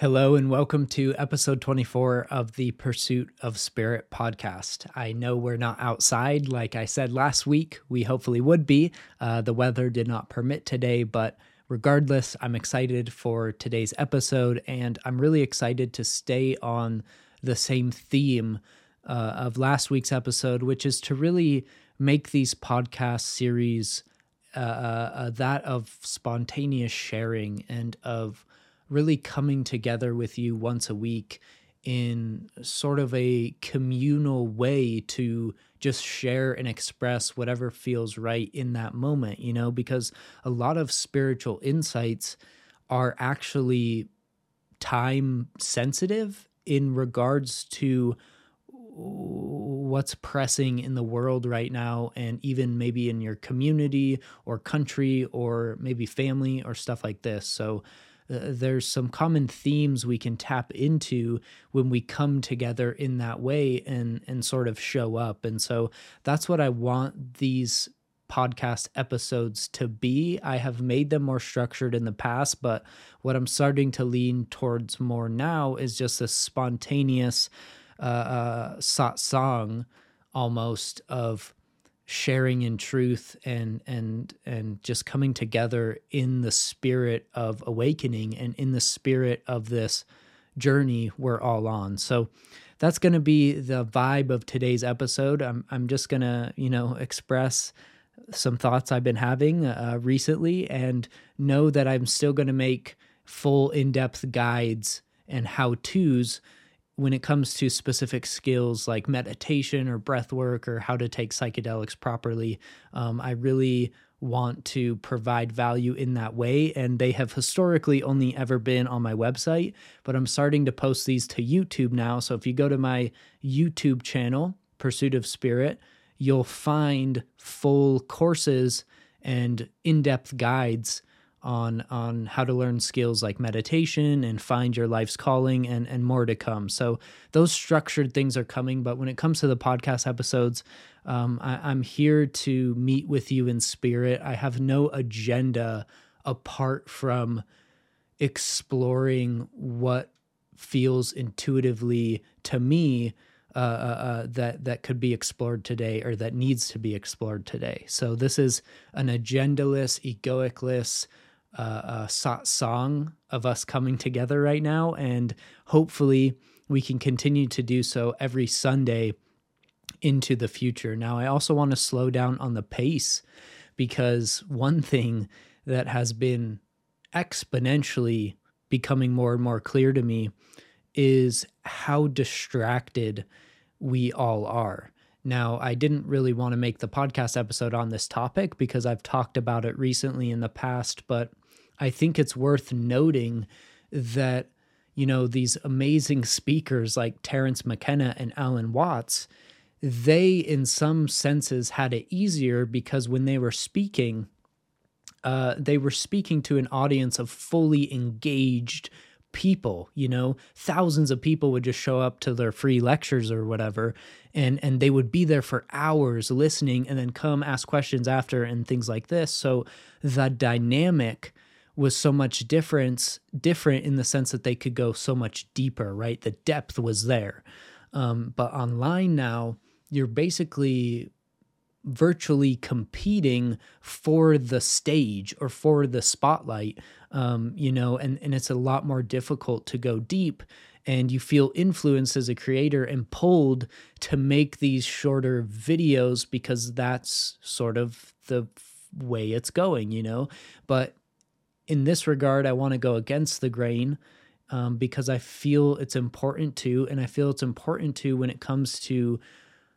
Hello, and welcome to episode 24 of the Pursuit of Spirit podcast. I know we're not outside like I said last week. We hopefully would be. Uh, the weather did not permit today, but regardless, I'm excited for today's episode, and I'm really excited to stay on the same theme uh, of last week's episode, which is to really make these podcast series uh, uh, uh that of spontaneous sharing and of really coming together with you once a week in sort of a communal way to just share and express whatever feels right in that moment, you know, because a lot of spiritual insights are actually time sensitive in regards to what's pressing in the world right now and even maybe in your community or country or maybe family or stuff like this. So uh, there's some common themes we can tap into when we come together in that way and and sort of show up. And so that's what i want these podcast episodes to be. I have made them more structured in the past but what i'm starting to lean towards more now is just a spontaneous uh, uh song almost of sharing in truth and and and just coming together in the spirit of awakening and in the spirit of this journey we're all on. So that's going to be the vibe of today's episode. I'm I'm just going to, you know, express some thoughts I've been having uh, recently and know that I'm still going to make full in-depth guides and how-tos when it comes to specific skills like meditation or breath work or how to take psychedelics properly, um, I really want to provide value in that way. And they have historically only ever been on my website, but I'm starting to post these to YouTube now. So if you go to my YouTube channel, Pursuit of Spirit, you'll find full courses and in depth guides on on how to learn skills like meditation and find your life's calling and and more to come. So those structured things are coming, but when it comes to the podcast episodes, um, I, I'm here to meet with you in spirit. I have no agenda apart from exploring what feels intuitively to me uh, uh, uh, that that could be explored today or that needs to be explored today. So this is an agendaless, egoicless, uh, a song of us coming together right now, and hopefully we can continue to do so every Sunday into the future. Now, I also want to slow down on the pace because one thing that has been exponentially becoming more and more clear to me is how distracted we all are. Now, I didn't really want to make the podcast episode on this topic because I've talked about it recently in the past, but I think it's worth noting that, you know, these amazing speakers like Terence McKenna and Alan Watts, they, in some senses, had it easier because when they were speaking, uh, they were speaking to an audience of fully engaged people you know? Thousands of people would just show up to their free lectures or whatever and and they would be there for hours listening and then come ask questions after and things like this. So the dynamic was so much difference different in the sense that they could go so much deeper right? The depth was there. Um, but online now you're basically virtually competing for the stage or for the spotlight um, you know and, and it's a lot more difficult to go deep. And you feel influenced as a creator and pulled to make these shorter videos because that's sort of the way it's going you know? But in this regard, I want to go against the grain um, because I feel it's important to, and I feel it's important to when it comes to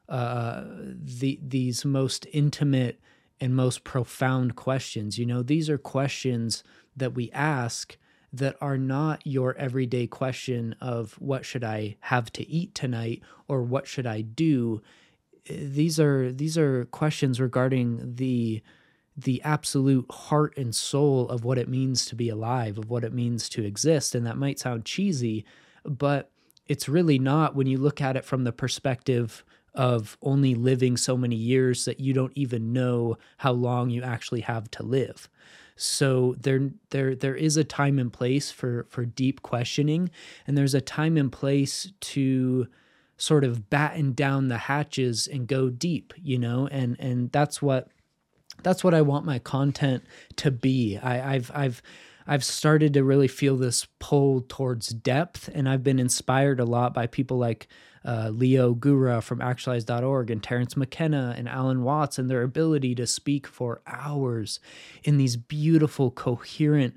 uh, the these most intimate and most profound questions. You know, these are questions that we ask that are not your everyday question of what should I have to eat tonight or what should I do. These are these are questions regarding the the absolute heart and soul of what it means to be alive, of what it means to exist. And that might sound cheesy, but it's really not when you look at it from the perspective of only living so many years that you don't even know how long you actually have to live. So there there there is a time and place for for deep questioning and there's a time and place to sort of batten down the hatches and go deep, you know? And and that's what that's what I want my content to be. I, I've I've I've started to really feel this pull towards depth, and I've been inspired a lot by people like uh, Leo Gura from Actualize.org and Terence McKenna and Alan Watts and their ability to speak for hours in these beautiful, coherent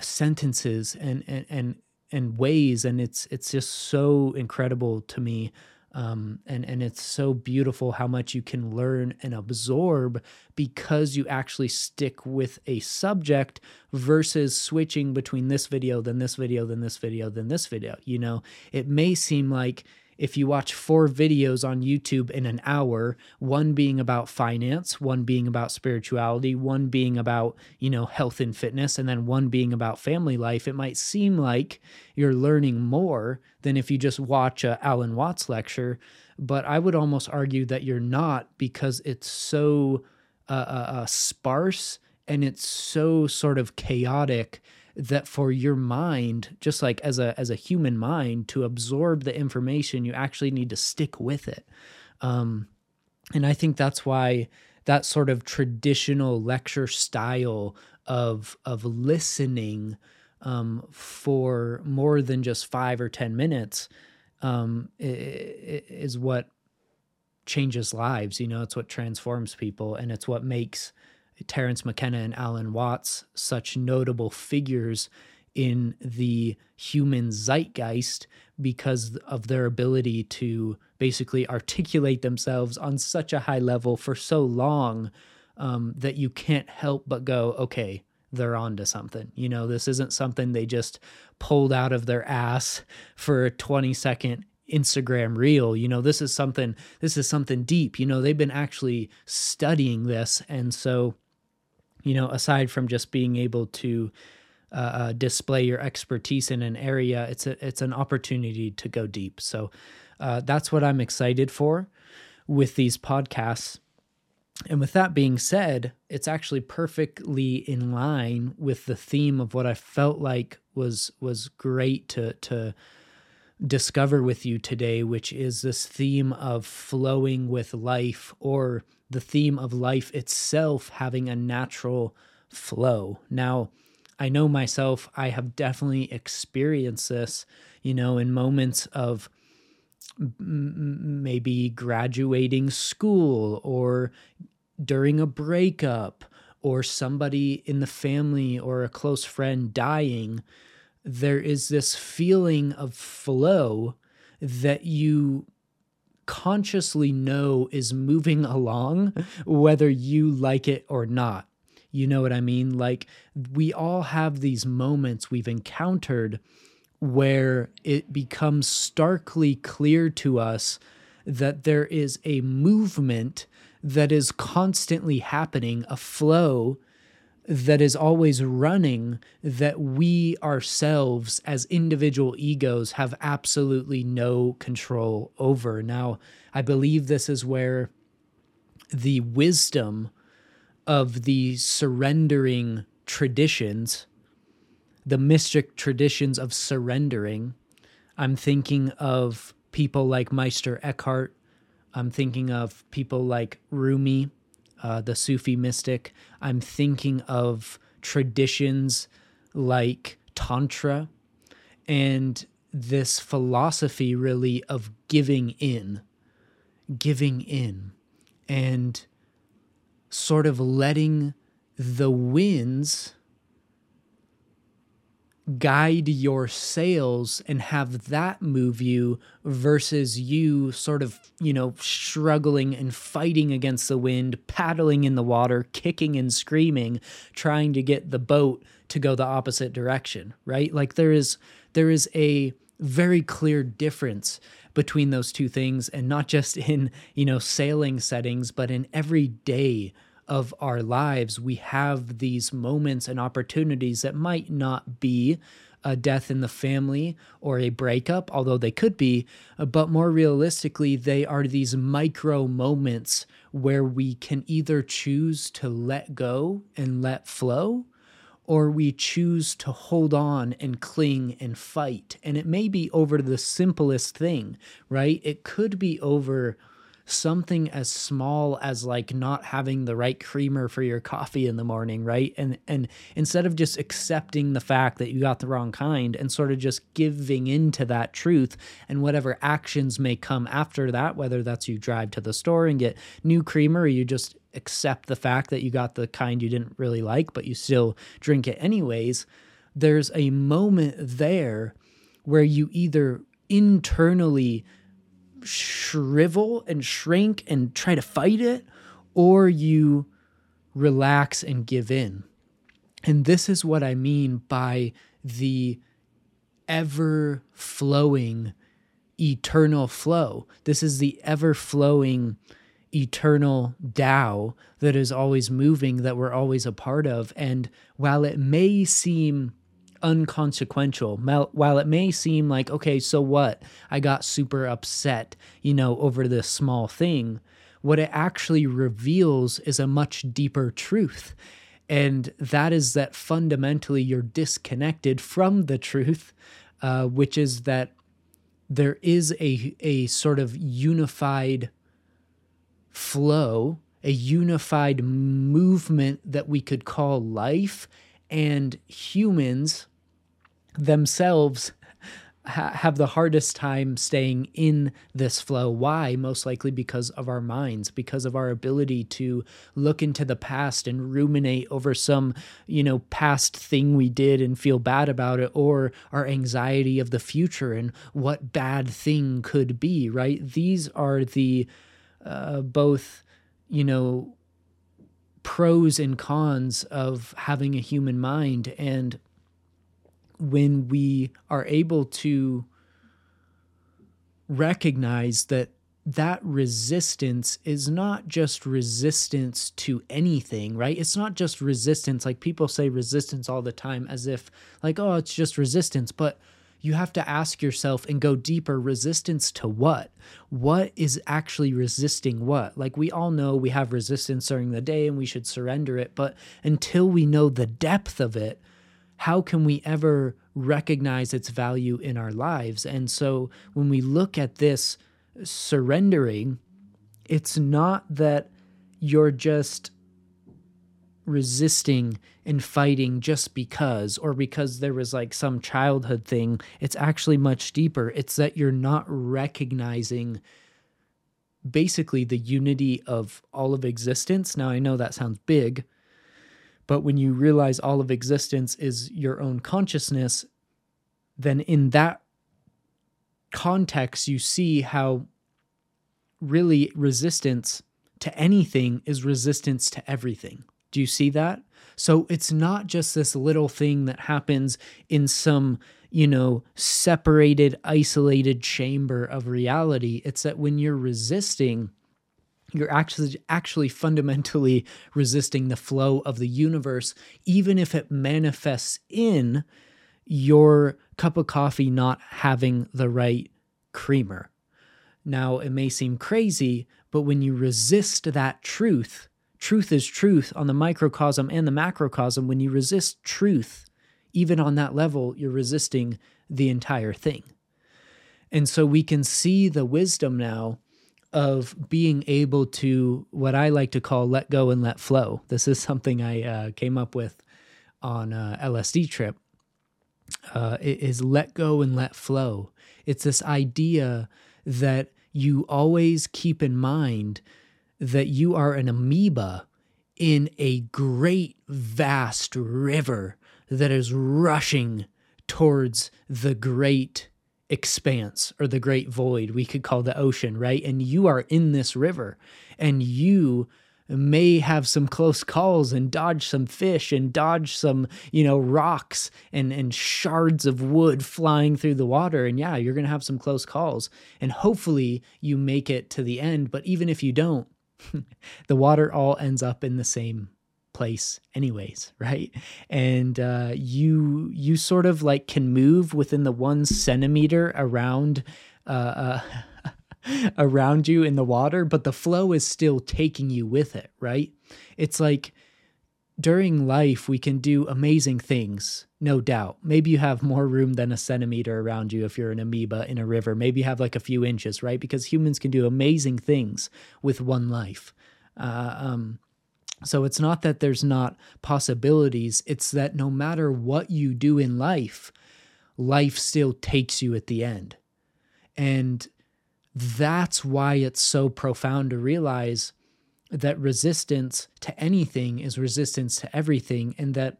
sentences and and and, and ways, and it's it's just so incredible to me um, and and it's so beautiful how much you can learn and absorb because you actually stick with a subject versus switching between this video then this video then this video then this video you know? It may seem like if you watch four videos on YouTube in an hour, one being about finance, one being about spirituality, one being about, you know, health and fitness, and then one being about family life, it might seem like you're learning more than if you just watch a Alan Watts lecture. But I would almost argue that you're not because it's so uh, uh, uh sparse and it's so sort of chaotic that for your mind just like as a as a human mind to absorb the information you actually need to stick with it um and i think that's why that sort of traditional lecture style of of listening um, for more than just five or ten minutes um, is what changes lives. You know, it's what transforms people, and it's what makes Terence McKenna and Alan Watts, such notable figures in the human zeitgeist because of their ability to basically articulate themselves on such a high level for so long um, that you can't help but go, okay, they're on to something. You know, this isn't something they just pulled out of their ass for a 20 second Instagram reel. You know, this is something this is something deep. You know, they've been actually studying this and so you know, aside from just being able to uh, uh, display your expertise in an area, it's a it's an opportunity to go deep. So uh, that's what I'm excited for with these podcasts. And with that being said, it's actually perfectly in line with the theme of what I felt like was was great to to discover with you today, which is this theme of flowing with life or the theme of life itself having a natural flow. Now, I know myself, I have definitely experienced this, you know, in moments of maybe graduating school or during a breakup or somebody in the family or a close friend dying. There is this feeling of flow that you consciously know is moving along, whether you like it or not. You know what I mean? Like, we all have these moments we've encountered where it becomes starkly clear to us that there is a movement that is constantly happening, a flow that is always running that we ourselves as individual egos have absolutely no control over. Now, I believe this is where the wisdom of the surrendering traditions, the mystic traditions of surrendering, I'm thinking of people like Meister Eckhart. I'm thinking of people like Rumi uh, the Sufi mystic. I'm thinking of traditions like Tantra and this philosophy really of giving in, giving in, and sort of letting the winds guide your sails and have that move you versus you sort of, you know, struggling and fighting against the wind, paddling in the water, kicking and screaming, trying to get the boat to go the opposite direction, right? Like there is there is a very clear difference between those two things and not just in, you know, sailing settings, but in everyday of our lives, we have these moments and opportunities that might not be a death in the family or a breakup, although they could be, but more realistically, they are these micro moments where we can either choose to let go and let flow or we choose to hold on and cling and fight. And it may be over the simplest thing, right? It could be over something as small as like not having the right creamer for your coffee in the morning right? And and instead of just accepting the fact that you got the wrong kind and sort of just giving into that truth and whatever actions may come after that whether that's you drive to the store and get new creamer or you just accept the fact that you got the kind you didn't really like but you still drink it anyways there's a moment there where you either internally shrivel and shrink and try to fight it, or you relax and give in. And this is what I mean by the ever flowing eternal flow. This is the ever flowing eternal Tao that is always moving, that we're always a part of. And while it may seem unconsequential. While it may seem like, okay, so what? I got super upset, you know, over this small thing. What it actually reveals is a much deeper truth. And that is that fundamentally you're disconnected from the truth, uh, which is that there is a, a sort of unified flow, a unified movement that we could call life. And humans themselves ha- have the hardest time staying in this flow. Why? Most likely because of our minds, because of our ability to look into the past and ruminate over some, you know, past thing we did and feel bad about it, or our anxiety of the future and what bad thing could be, right? These are the uh, both, you know, pros and cons of having a human mind. And when we are able to recognize that that resistance is not just resistance to anything, right? It's not just resistance. Like people say resistance all the time as if, like, oh, it's just resistance. But you have to ask yourself and go deeper resistance to what? What is actually resisting what? Like we all know we have resistance during the day and we should surrender it. But until we know the depth of it, how can we ever recognize its value in our lives? And so when we look at this surrendering, it's not that you're just resisting and fighting just because or because there was like some childhood thing. It's actually much deeper. It's that you're not recognizing basically the unity of all of existence. Now, I know that sounds big, but when you realize all of existence is your own consciousness, then in that context, you see how really resistance to anything is resistance to everything. Do you see that? So it's not just this little thing that happens in some, you know, separated, isolated chamber of reality. It's that when you're resisting, you're actually actually fundamentally resisting the flow of the universe even if it manifests in your cup of coffee not having the right creamer. Now it may seem crazy but when you resist that truth truth is truth on the microcosm and the macrocosm. When you resist truth even on that level you're resisting the entire thing. And so we can see the wisdom now of being able to what I like to call let go and let flow. This is something I uh, came up with on a LSD trip. Uh, is let go and let flow. It's this idea that you always keep in mind that you are an amoeba in a great, vast river that is rushing towards the great expanse or the great void we could call the ocean, right? And you are in this river and you may have some close calls and dodge some fish and dodge some, you know, rocks and and shards of wood flying through the water and yeah, you're going to have some close calls and hopefully you make it to the end, but even if you don't, the water all ends up in the same place anyways right? And uh, you you sort of like can move within the one centimeter around uh, uh, around you in the water but the flow is still taking you with it right? It's like during life we can do amazing things no doubt. Maybe you have more room than a centimeter around you if you're an amoeba in a river. Maybe you have like a few inches right? Because humans can do amazing things with one life. Uh, um, so it's not that there's not possibilities, it's that no matter what you do in life, life still takes you at the end. And that's why it's so profound to realize that resistance to anything is resistance to everything. And that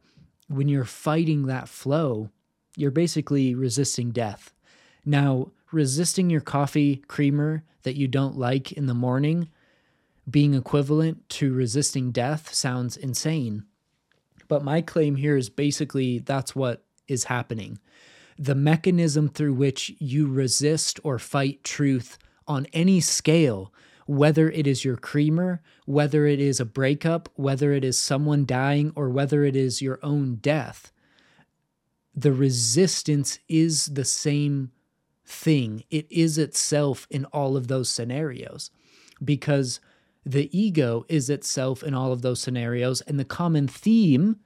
when you're fighting that flow, you're basically resisting death. Now, resisting your coffee creamer that you don't like in the morning being equivalent to resisting death sounds insane. But my claim here is basically that's what is happening. The mechanism through which you resist or fight truth on any scale, whether it is your creamer, whether it is a breakup, whether it is someone dying, or whether it is your own death, the resistance is the same thing. It is itself in all of those scenarios because the ego is itself in all of those scenarios. And the common theme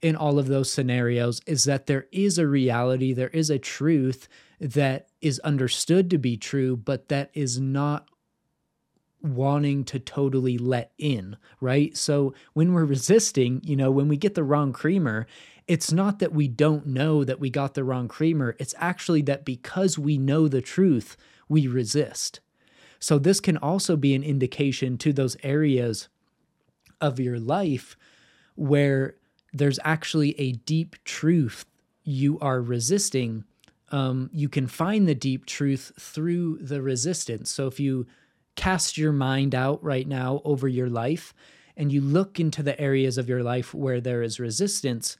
in all of those scenarios is that there is a reality, there is a truth that is understood to be true, but that is not wanting to totally let in, right? So when we're resisting, you know, when we get the wrong creamer, it's not that we don't know that we got the wrong creamer. It's actually that because we know the truth, we resist. So, this can also be an indication to those areas of your life where there's actually a deep truth you are resisting. Um, you can find the deep truth through the resistance. So, if you cast your mind out right now over your life and you look into the areas of your life where there is resistance,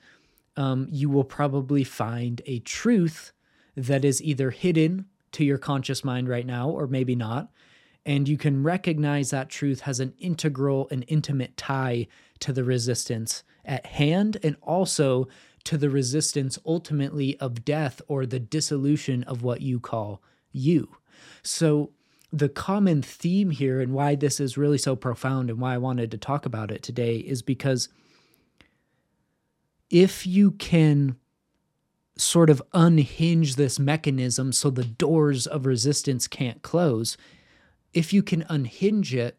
um, you will probably find a truth that is either hidden to your conscious mind right now or maybe not and you can recognize that truth has an integral and intimate tie to the resistance at hand and also to the resistance ultimately of death or the dissolution of what you call you. So, the common theme here and why this is really so profound and why I wanted to talk about it today is because if you can sort of unhinge this mechanism so the doors of resistance can't close, if you can unhinge it,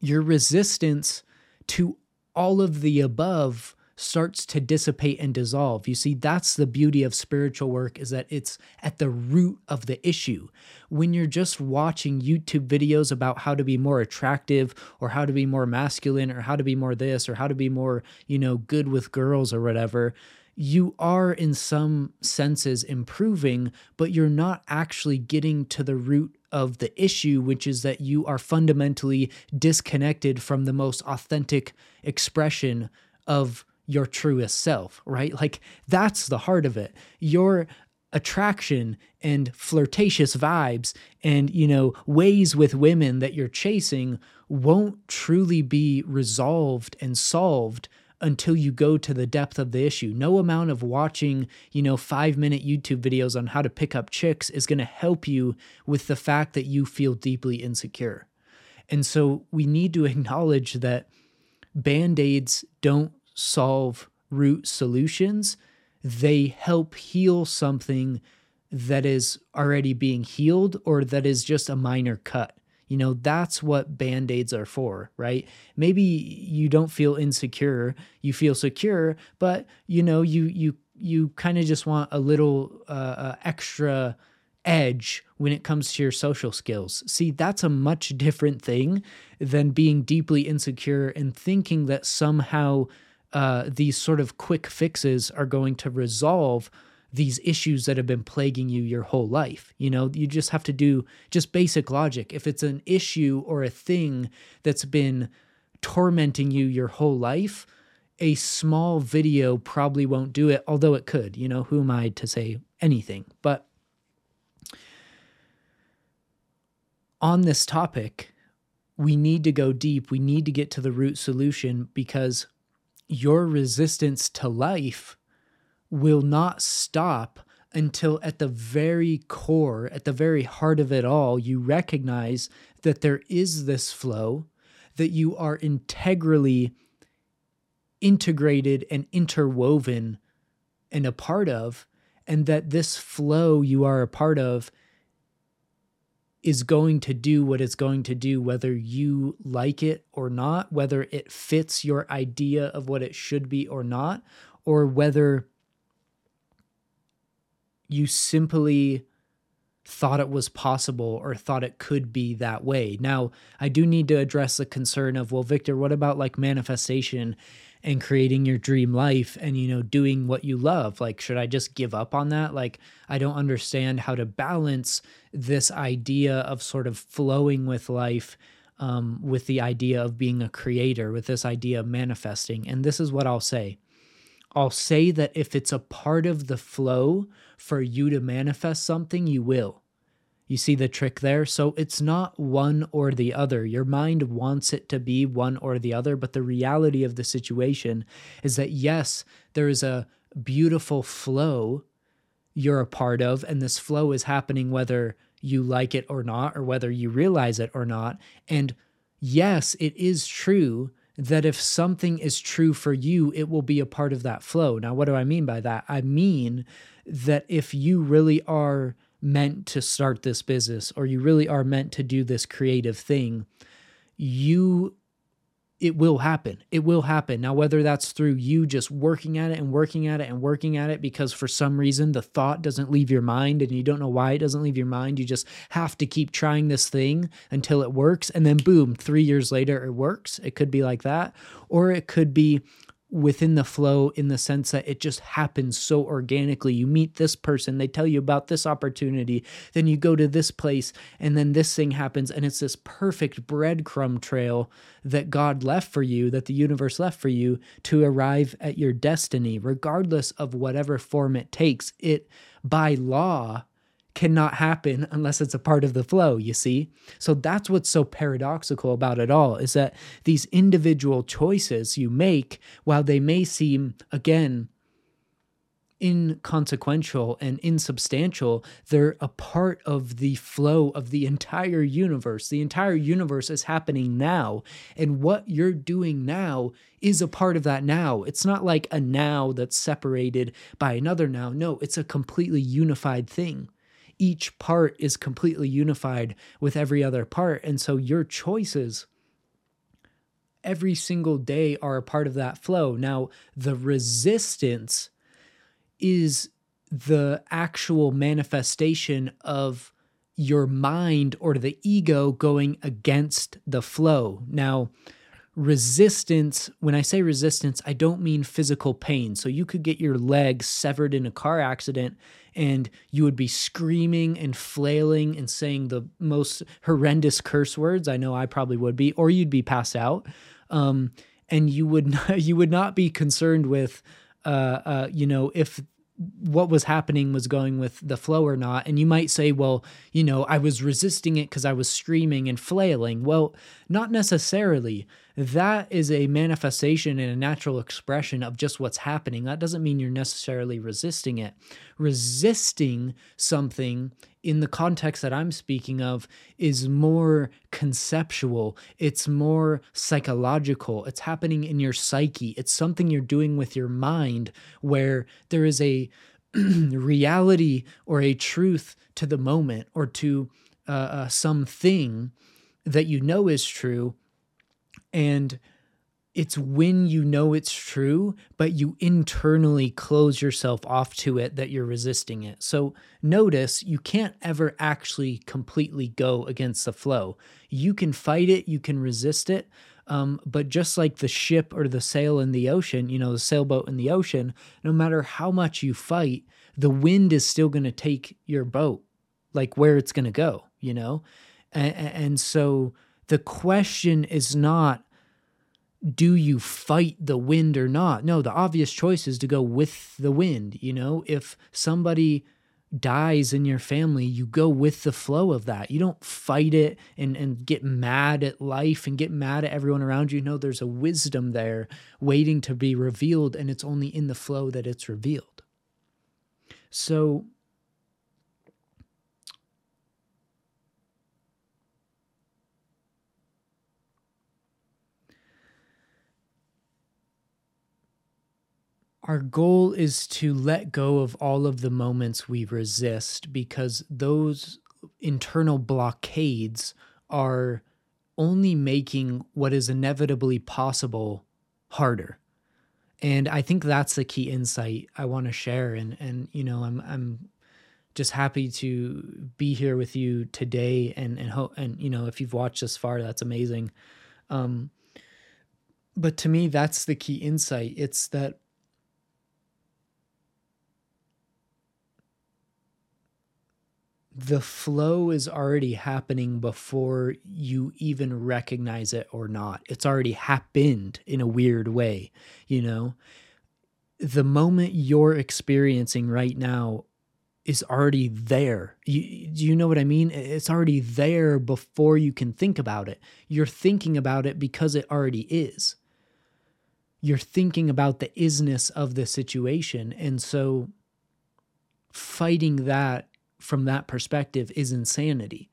your resistance to all of the above starts to dissipate and dissolve. You see, that's the beauty of spiritual work is that it's at the root of the issue. When you're just watching YouTube videos about how to be more attractive or how to be more masculine or how to be more this or how to be more, you know, good with girls or whatever, you are in some senses improving, but you're not actually getting to the root of the issue, which is that you are fundamentally disconnected from the most authentic expression of your truest self, right? Like that's the heart of it. Your attraction and flirtatious vibes and, you know, ways with women that you're chasing won't truly be resolved and solved until you go to the depth of the issue. No amount of watching, you know, five minute YouTube videos on how to pick up chicks is going to help you with the fact that you feel deeply insecure. And so we need to acknowledge that band aids don't solve root solutions, they help heal something that is already being healed or that is just a minor cut. You know, that's what band aids are for, right? Maybe you don't feel insecure, you feel secure, but you know, you you you kind of just want a little uh, uh, extra edge when it comes to your social skills. See, that's a much different thing than being deeply insecure and thinking that somehow uh, these sort of quick fixes are going to resolve these issues that have been plaguing you your whole life. You know, you just have to do just basic logic. If it's an issue or a thing that's been tormenting you your whole life, a small video probably won't do it, although it could. You know, who am I to say anything? But on this topic, we need to go deep. We need to get to the root solution because your resistance to life will not stop until at the very core, at the very heart of it all, you recognize that there is this flow, that you are integrally integrated and interwoven and a part of, and that this flow you are a part of is going to do what it's going to do, whether you like it or not, whether it fits your idea of what it should be or not, or whether you simply thought it was possible or thought it could be that way. Now, I do need to address the concern of, well, Victor, what about like manifestation and creating your dream life and, you know, doing what you love? Like, should I just give up on that? Like, I don't understand how to balance this idea of sort of flowing with life. Um, with the idea of being a creator, with this idea of manifesting. And this is what I'll say I'll say that if it's a part of the flow for you to manifest something, you will. You see the trick there? So it's not one or the other. Your mind wants it to be one or the other, but the reality of the situation is that yes, there is a beautiful flow you're a part of, and this flow is happening whether you like it or not, or whether you realize it or not. And yes, it is true that if something is true for you, it will be a part of that flow. Now, what do I mean by that? I mean that if you really are meant to start this business or you really are meant to do this creative thing, you it will happen. It will happen. Now, whether that's through you just working at it and working at it and working at it because for some reason the thought doesn't leave your mind and you don't know why it doesn't leave your mind, you just have to keep trying this thing until it works. And then, boom, three years later, it works. It could be like that. Or it could be within the flow in the sense that it just happens so organically. You meet this person, they tell you about this opportunity, then you go to this place, and then this thing happens, and it's this perfect breadcrumb trail that God left for you, that the universe left for you to arrive at your destiny, regardless of whatever form it takes. It, by law, cannot happen unless it's a part of the flow, you see? So that's what's so paradoxical about it all is that these individual choices you make, while they may seem, again, inconsequential and insubstantial, they're a part of the flow of the entire universe. The entire universe is happening now. And what you're doing now is a part of that now. It's not like a now that's separated by another now. No, it's a completely unified thing each part is completely unified with every other part. And so your choices every single day are a part of that flow. Now, the resistance is the actual manifestation of your mind or the ego going against the flow. Now, resistance, when I say resistance, I don't mean physical pain. So you could get your leg severed in a car accident and you would be screaming and flailing and saying the most horrendous curse words. I know I probably would be, or you'd be passed out. Um, and you would not, you would not be concerned with, uh, uh, you know, if what was happening was going with the flow or not. And you might say, well, you know, I was resisting it because I was screaming and flailing. Well, not necessarily. That is a manifestation and a natural expression of just what's happening. That doesn't mean you're necessarily resisting it. Resisting something in the context that I'm speaking of is more conceptual, it's more psychological, it's happening in your psyche, it's something you're doing with your mind where there is a reality or a truth to the moment or to uh, uh, something that you know is true. And it's when you know it's true, but you internally close yourself off to it that you're resisting it. So notice you can't ever actually completely go against the flow. You can fight it, you can resist it. Um, but just like the ship or the sail in the ocean, you know, the sailboat in the ocean, no matter how much you fight, the wind is still going to take your boat, like where it's going to go, you know? And, and so the question is not, do you fight the wind or not? No, the obvious choice is to go with the wind. You know, if somebody dies in your family, you go with the flow of that. You don't fight it and, and get mad at life and get mad at everyone around you. No, there's a wisdom there waiting to be revealed, and it's only in the flow that it's revealed. So, our goal is to let go of all of the moments we resist because those internal blockades are only making what is inevitably possible harder. And I think that's the key insight I want to share. And and you know, I'm I'm just happy to be here with you today. And and hope and you know, if you've watched this far, that's amazing. Um, but to me, that's the key insight. It's that the flow is already happening before you even recognize it or not. It's already happened in a weird way, you know? The moment you're experiencing right now is already there. You, do you know what I mean? It's already there before you can think about it. You're thinking about it because it already is. You're thinking about the isness of the situation. And so fighting that from that perspective is insanity.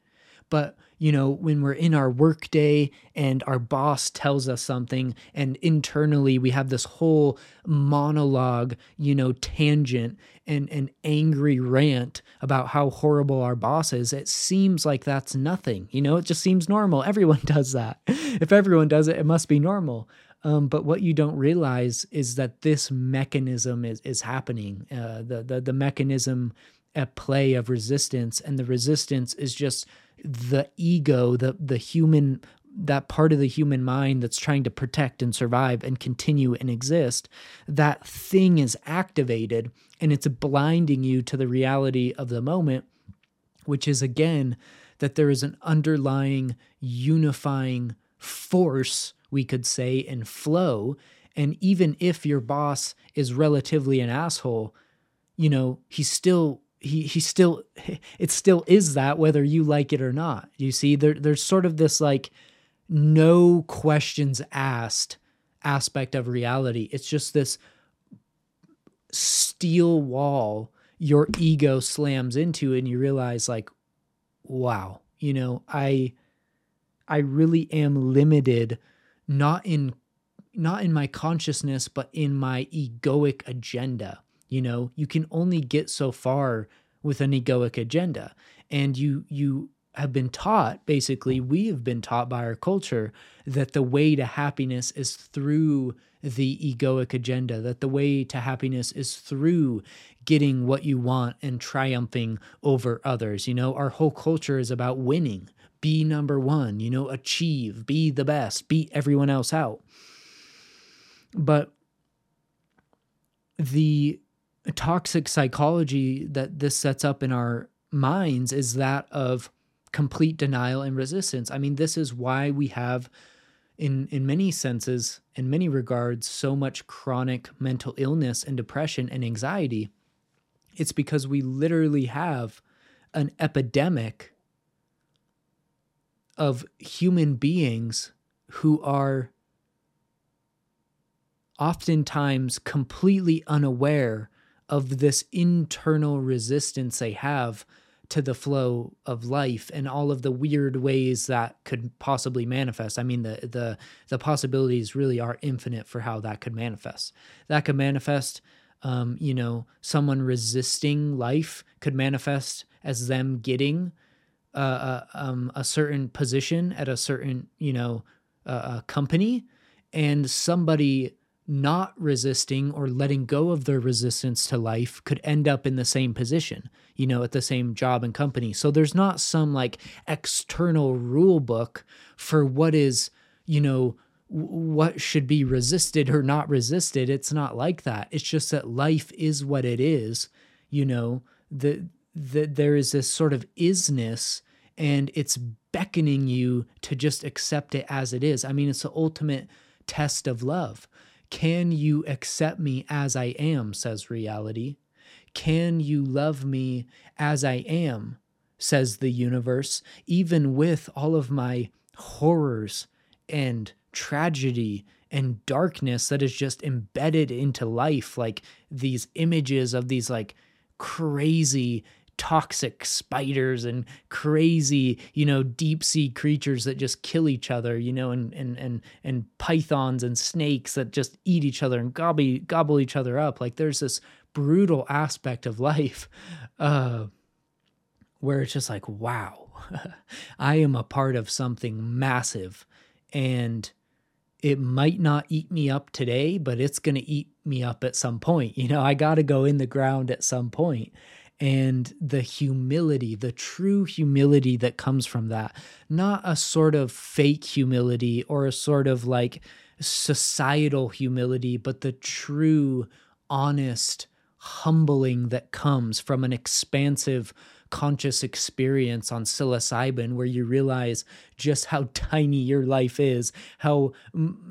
But, you know, when we're in our workday and our boss tells us something, and internally we have this whole monologue, you know, tangent and an angry rant about how horrible our boss is, it seems like that's nothing. You know, it just seems normal. Everyone does that. If everyone does it, it must be normal. Um, but what you don't realize is that this mechanism is is happening. Uh, the the the mechanism at play of resistance and the resistance is just the ego the the human that part of the human mind that's trying to protect and survive and continue and exist that thing is activated and it's blinding you to the reality of the moment which is again that there is an underlying unifying force we could say in flow. And even if your boss is relatively an asshole you know he's still he he still it still is that whether you like it or not. You see, there there's sort of this like no questions asked aspect of reality. It's just this steel wall your ego slams into and you realize like wow, you know, I I really am limited not in not in my consciousness but in my egoic agenda you know, you can only get so far with an egoic agenda. And you you have been taught, basically, we have been taught by our culture that the way to happiness is through the egoic agenda, that the way to happiness is through getting what you want and triumphing over others. You know, our whole culture is about winning, be number one, you know, achieve, be the best, beat everyone else out. But the toxic psychology that this sets up in our minds is that of complete denial and resistance. I mean, this is why we have in in many senses, in many regards, so much chronic mental illness and depression and anxiety. It's because we literally have an epidemic of human beings who are oftentimes completely unaware of this internal resistance they have to the flow of life and all of the weird ways that could possibly manifest. I mean, the the the possibilities really are infinite for how that could manifest. That could manifest, um, you know, someone resisting life could manifest as them getting uh, uh um, a certain position at a certain, you know, uh, company, and somebody not resisting or letting go of their resistance to life could end up in the same position, you know, at the same job and company. So there's not some like external rule book for what is, you know, what should be resisted or not resisted. It's not like that. It's just that life is what it is, you know, that the there is this sort of isness and it's beckoning you to just accept it as it is. I mean, it's the ultimate test of love can you accept me as I am? says reality. Can you love me as I am? says the universe, even with all of my horrors and tragedy and darkness that is just embedded into life like these images of these like crazy toxic spiders and crazy, you know, deep sea creatures that just kill each other, you know, and and and and pythons and snakes that just eat each other and gobble gobble each other up. Like there's this brutal aspect of life uh where it's just like, wow, I am a part of something massive and it might not eat me up today, but it's going to eat me up at some point. You know, I got to go in the ground at some point and the humility, the true humility that comes from that, not a sort of fake humility or a sort of like societal humility, but the true, honest, humbling that comes from an expansive, conscious experience on psilocybin where you realize just how tiny your life is how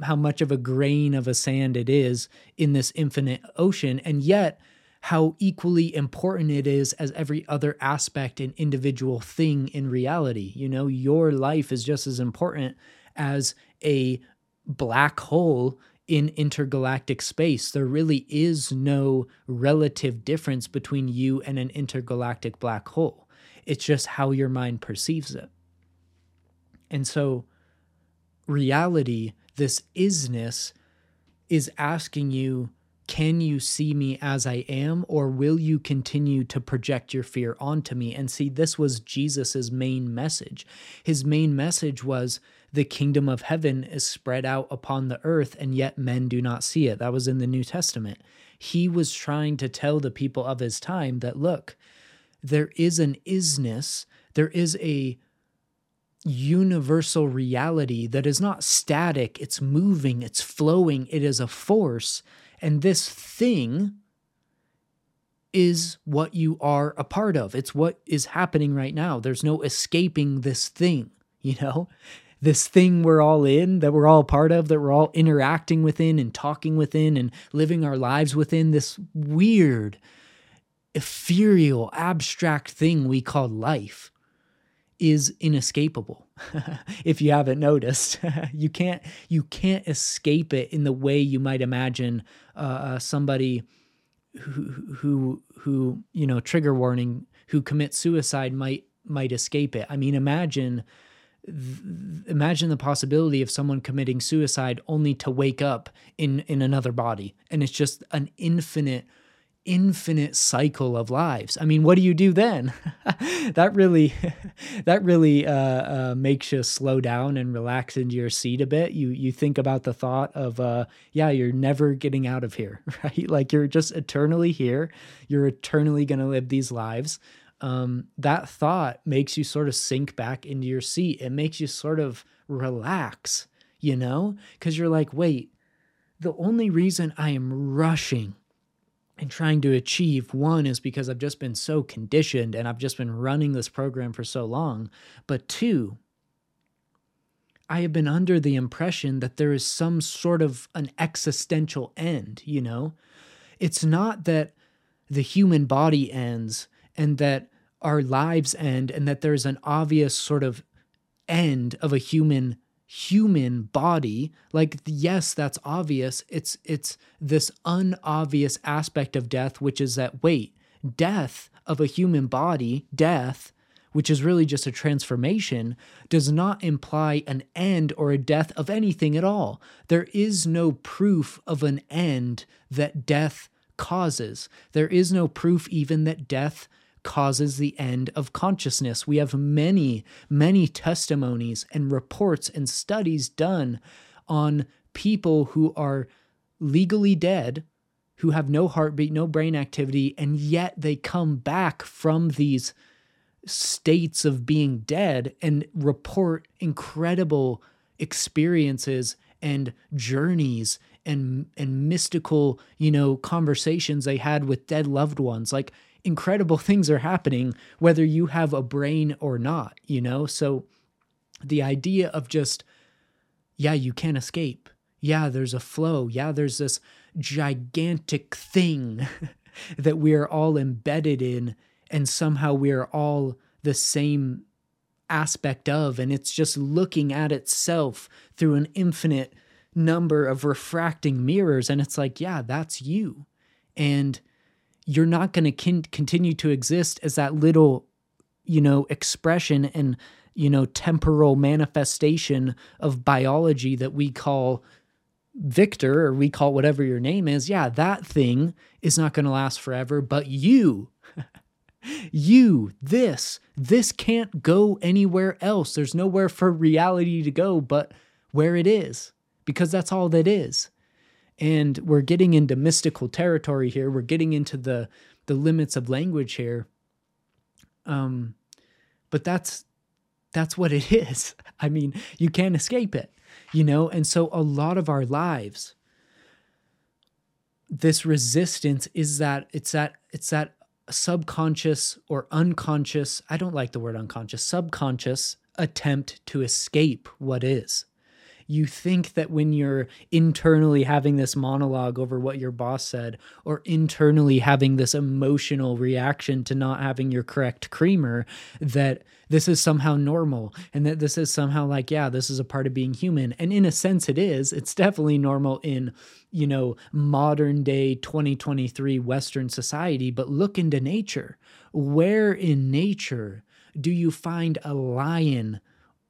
how much of a grain of a sand it is in this infinite ocean. And yet how equally important it is as every other aspect and individual thing in reality. You know, your life is just as important as a black hole in intergalactic space. There really is no relative difference between you and an intergalactic black hole. It's just how your mind perceives it. And so, reality, this isness, is asking you can you see me as I am, or will you continue to project your fear onto me? And see, this was Jesus's main message. His main message was the kingdom of heaven is spread out upon the earth, and yet men do not see it. That was in the New Testament. He was trying to tell the people of his time that, look, there is an isness, there is a universal reality that is not static, it's moving, it's flowing, it is a force and this thing is what you are a part of. It's what is happening right now. There's no escaping this thing, you know? This thing we're all in, that we're all part of, that we're all interacting within and talking within and living our lives within, this weird, ethereal, abstract thing we call life is inescapable. if you haven't noticed, you can't you can't escape it in the way you might imagine uh, uh, somebody who who who you know trigger warning who commits suicide might might escape it. I mean, imagine imagine the possibility of someone committing suicide only to wake up in in another body and it's just an infinite infinite cycle of lives. I mean, what do you do then? that really, that really uh, uh, makes you slow down and relax into your seat a bit. You you think about the thought of, uh, yeah, you're never getting out of here, right? Like you're just eternally here. You're eternally going to live these lives. Um, that thought makes you sort of sink back into your seat. It makes you sort of relax, you know, because you're like, wait, the only reason I am rushing and trying to achieve one is because I've just been so conditioned and I've just been running this program for so long. But two, I have been under the impression that there is some sort of an existential end, you know? It's not that the human body ends and that our lives end and that there's an obvious sort of end of a human human body like yes that's obvious. It's it's this unobvious aspect of death which is that wait death of a human body death which is really just a transformation does not imply an end or a death of anything at all. There is no proof of an end that death causes. There is no proof even that death causes the end of consciousness. We have many, many testimonies and reports and studies done on people who are legally dead, who have no heartbeat, no brain activity, and yet they come back from these states of being dead and report incredible experiences and journeys and and mystical you know conversations they had with dead loved ones like incredible things are happening whether you have a brain or not, you know? So the idea of just, yeah, you can't escape. Yeah, there's a flow. Yeah, there's this gigantic thing that we are all embedded in and somehow we are all the same aspect of and it's just looking at itself through an infinite number of refracting mirrors and it's like yeah that's you and you're not going to con- continue to exist as that little you know expression and you know temporal manifestation of biology that we call Victor or we call whatever your name is, yeah, that thing is not going to last forever, but you you, this, this can't go anywhere else. There's nowhere for reality to go but where it is, because that's all that is. And we're getting into mystical territory here. We're getting into the the limits of language here. Um, but that's that's what it is. I mean, you can't escape it, you know. And so a lot of our lives, this resistance is that it's that it's that subconscious or unconscious, I don't like the word unconscious, subconscious attempt to escape what is. You think that when you're internally having this monologue over what your boss said, or internally having this emotional reaction to not having your correct creamer, that this is somehow normal and that this is somehow like, yeah, this is a part of being human. And in a sense, it is. It's definitely normal in, you know, modern day 2023 Western society. But look into nature. Where in nature do you find a lion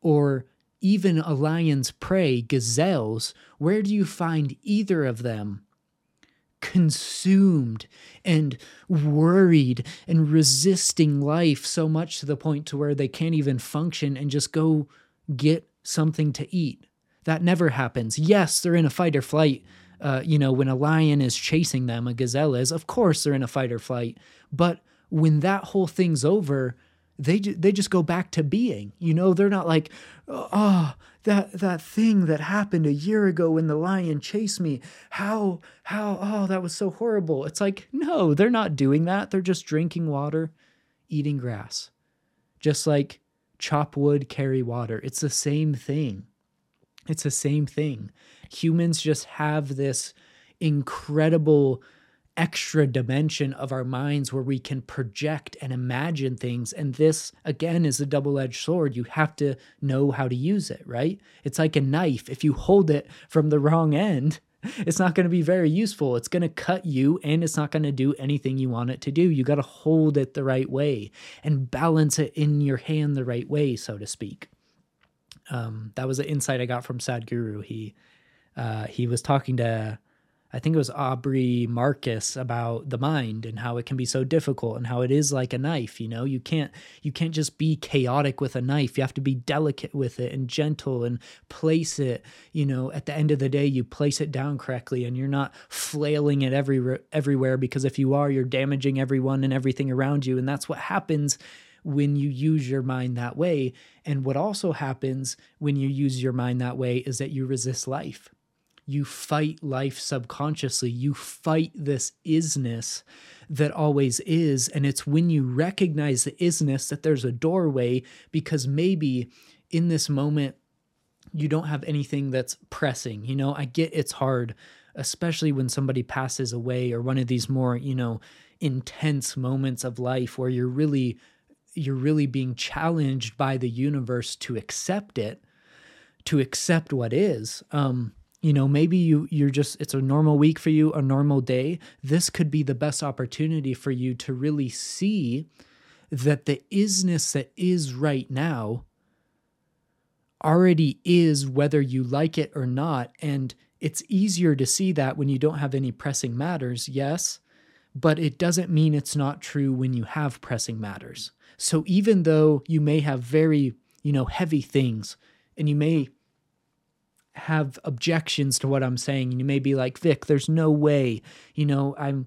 or even a lion's prey, gazelles? Where do you find either of them? consumed and worried and resisting life so much to the point to where they can't even function and just go get something to eat. That never happens. Yes, they're in a fight or flight. Uh, you know, when a lion is chasing them, a gazelle is, of course they're in a fight or flight. But when that whole thing's over, they they just go back to being. You know, they're not like, oh, that that thing that happened a year ago when the lion chased me. How how oh, that was so horrible. It's like, no, they're not doing that. They're just drinking water, eating grass. Just like chop wood, carry water. It's the same thing. It's the same thing. Humans just have this incredible extra dimension of our minds where we can project and imagine things. And this, again, is a double edged sword. You have to know how to use it, right? It's like a knife. If you hold it from the wrong end, it's not going to be very useful. It's going to cut you and it's not going to do anything you want it to do. You got to hold it the right way and balance it in your hand the right way, so to speak. Um, that was an insight I got from Sadhguru. He uh, he was talking to I think it was Aubrey Marcus about the mind and how it can be so difficult and how it is like a knife, you know? You can't you can't just be chaotic with a knife. You have to be delicate with it and gentle and place it, you know, at the end of the day you place it down correctly and you're not flailing it every everywhere because if you are, you're damaging everyone and everything around you and that's what happens when you use your mind that way. And what also happens when you use your mind that way is that you resist life you fight life subconsciously. You fight this isness that always is. And it's when you recognize the isness that there's a doorway because maybe in this moment, you don't have anything that's pressing. You know, I get it's hard, especially when somebody passes away or one of these more, you know, intense moments of life where you're really you're really being challenged by the universe to accept it to accept what is um you know maybe you you're just it's a normal week for you a normal day. This could be the best opportunity for you to really see that the isness that is right now already is whether you like it or not. And it's easier to see that when you don't have any pressing matters yes but it doesn't mean it's not true when you have pressing matters. So even though you may have very you know heavy things and you may have objections to what I'm saying. And you may be like, Vic, there's no way, you know, I'm,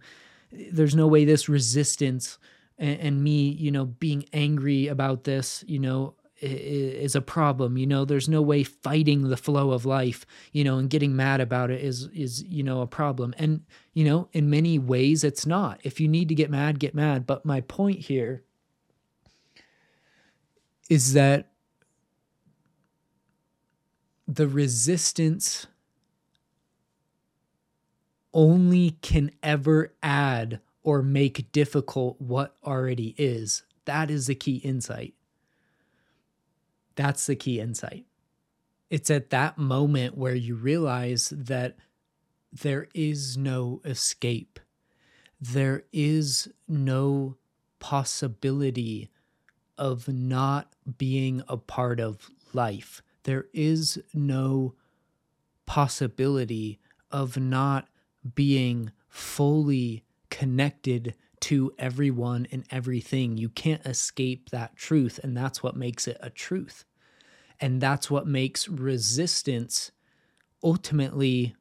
there's no way this resistance and, and me, you know, being angry about this, you know, is a problem. You know there's no way fighting the flow of life you know and getting mad about it is is you know a problem. And you know in many ways it's not. If you need to get mad get mad. But my point here is that the resistance only can ever add or make difficult what already is. That is the key insight. That's the key insight. It's at that moment where you realize that there is no escape. There is no possibility of not being a part of life. There is no possibility of not being fully connected to everyone and everything. You can't escape that truth, and that's what makes it a truth. And that's what makes resistance ultimately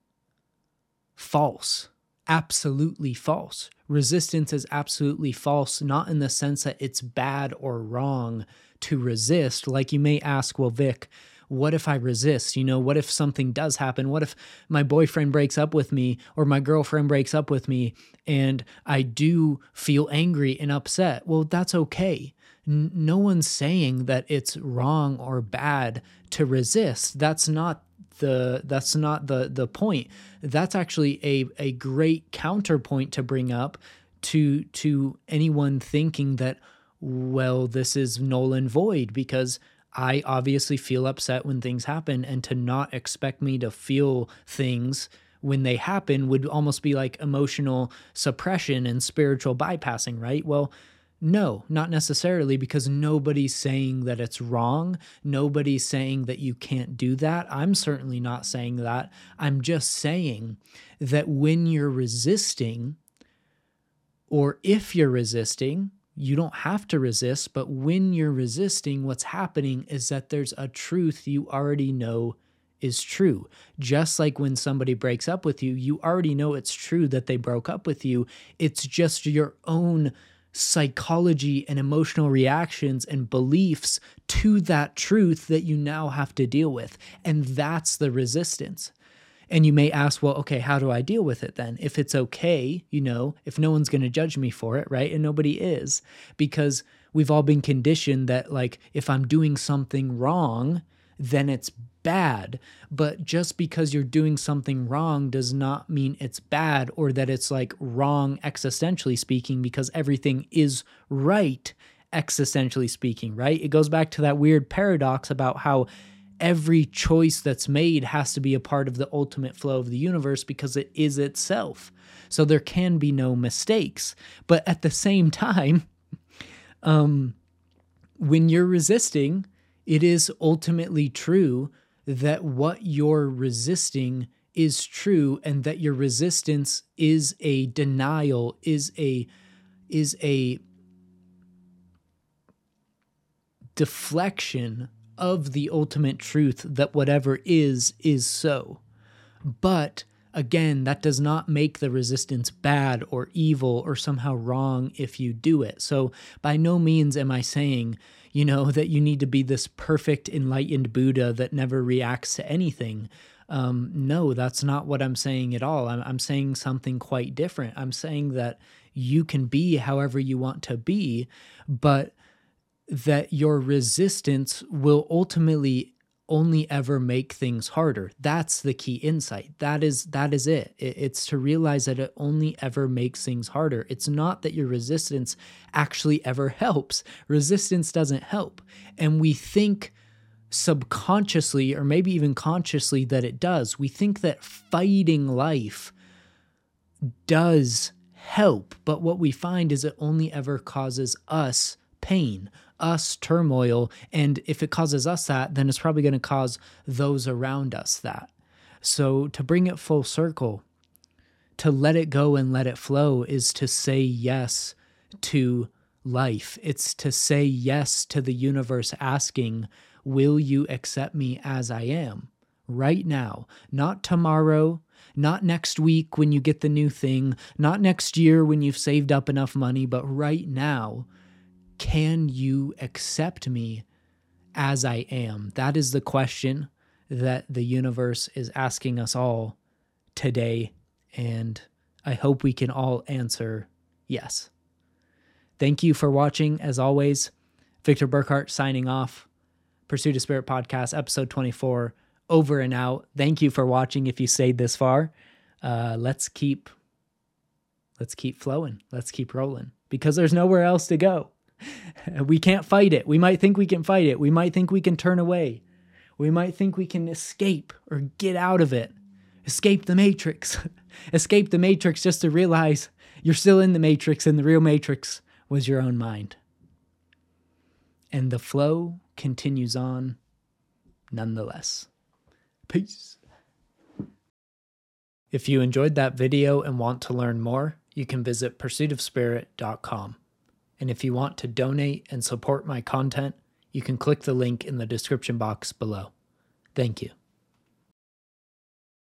false, absolutely false. Resistance is absolutely false, not in the sense that it's bad or wrong to resist. Like you may ask, well, Vic, what if I resist? You know, what if something does happen? What if my boyfriend breaks up with me or my girlfriend breaks up with me and I do feel angry and upset? Well, that's okay. N- no one's saying that it's wrong or bad to resist. That's not the that's not the the point. That's actually a a great counterpoint to bring up to to anyone thinking that well this is null and void because I obviously feel upset when things happen, and to not expect me to feel things when they happen would almost be like emotional suppression and spiritual bypassing, right? Well, no, not necessarily, because nobody's saying that it's wrong. Nobody's saying that you can't do that. I'm certainly not saying that. I'm just saying that when you're resisting, or if you're resisting, you don't have to resist, but when you're resisting, what's happening is that there's a truth you already know is true. Just like when somebody breaks up with you, you already know it's true that they broke up with you. It's just your own psychology and emotional reactions and beliefs to that truth that you now have to deal with. And that's the resistance. And you may ask, well, okay, how do I deal with it then? If it's okay, you know, if no one's going to judge me for it, right? And nobody is, because we've all been conditioned that, like, if I'm doing something wrong, then it's bad. But just because you're doing something wrong does not mean it's bad or that it's like wrong existentially speaking, because everything is right existentially speaking, right? It goes back to that weird paradox about how every choice that's made has to be a part of the ultimate flow of the universe because it is itself. So there can be no mistakes. But at the same time, um, when you're resisting, it is ultimately true that what you're resisting is true and that your resistance is a denial is a is a deflection of the ultimate truth that whatever is, is so. But again, that does not make the resistance bad or evil or somehow wrong if you do it. So, by no means am I saying, you know, that you need to be this perfect enlightened Buddha that never reacts to anything. Um, no, that's not what I'm saying at all. I'm, I'm saying something quite different. I'm saying that you can be however you want to be, but that your resistance will ultimately only ever make things harder. That's the key insight. That is that is it. It's to realize that it only ever makes things harder. It's not that your resistance actually ever helps. Resistance doesn't help. And we think subconsciously or maybe even consciously that it does. We think that fighting life does help but what we find is it only ever causes us pain us turmoil. And if it causes us that, then it's probably going to cause those around us that. So to bring it full circle, to let it go and let it flow is to say yes to life. It's to say yes to the universe asking, Will you accept me as I am? Right now, not tomorrow, not next week when you get the new thing, not next year when you've saved up enough money, but right now can you accept me as I am? That is the question that the universe is asking us all today. And I hope we can all answer yes. Thank you for watching. As always, Victor Burkhart signing off. Pursuit of Spirit Podcast, episode 24, over and out. Thank you for watching if you stayed this far. Uh, let's keep let's keep flowing. Let's keep rolling because there's nowhere else to go. We can't fight it. We might think we can fight it. We might think we can turn away. We might think we can escape or get out of it. Escape the matrix. escape the matrix just to realize you're still in the matrix and the real matrix was your own mind. And the flow continues on nonetheless. Peace. If you enjoyed that video and want to learn more, you can visit pursuitofspirit.com. And if you want to donate and support my content, you can click the link in the description box below. Thank you.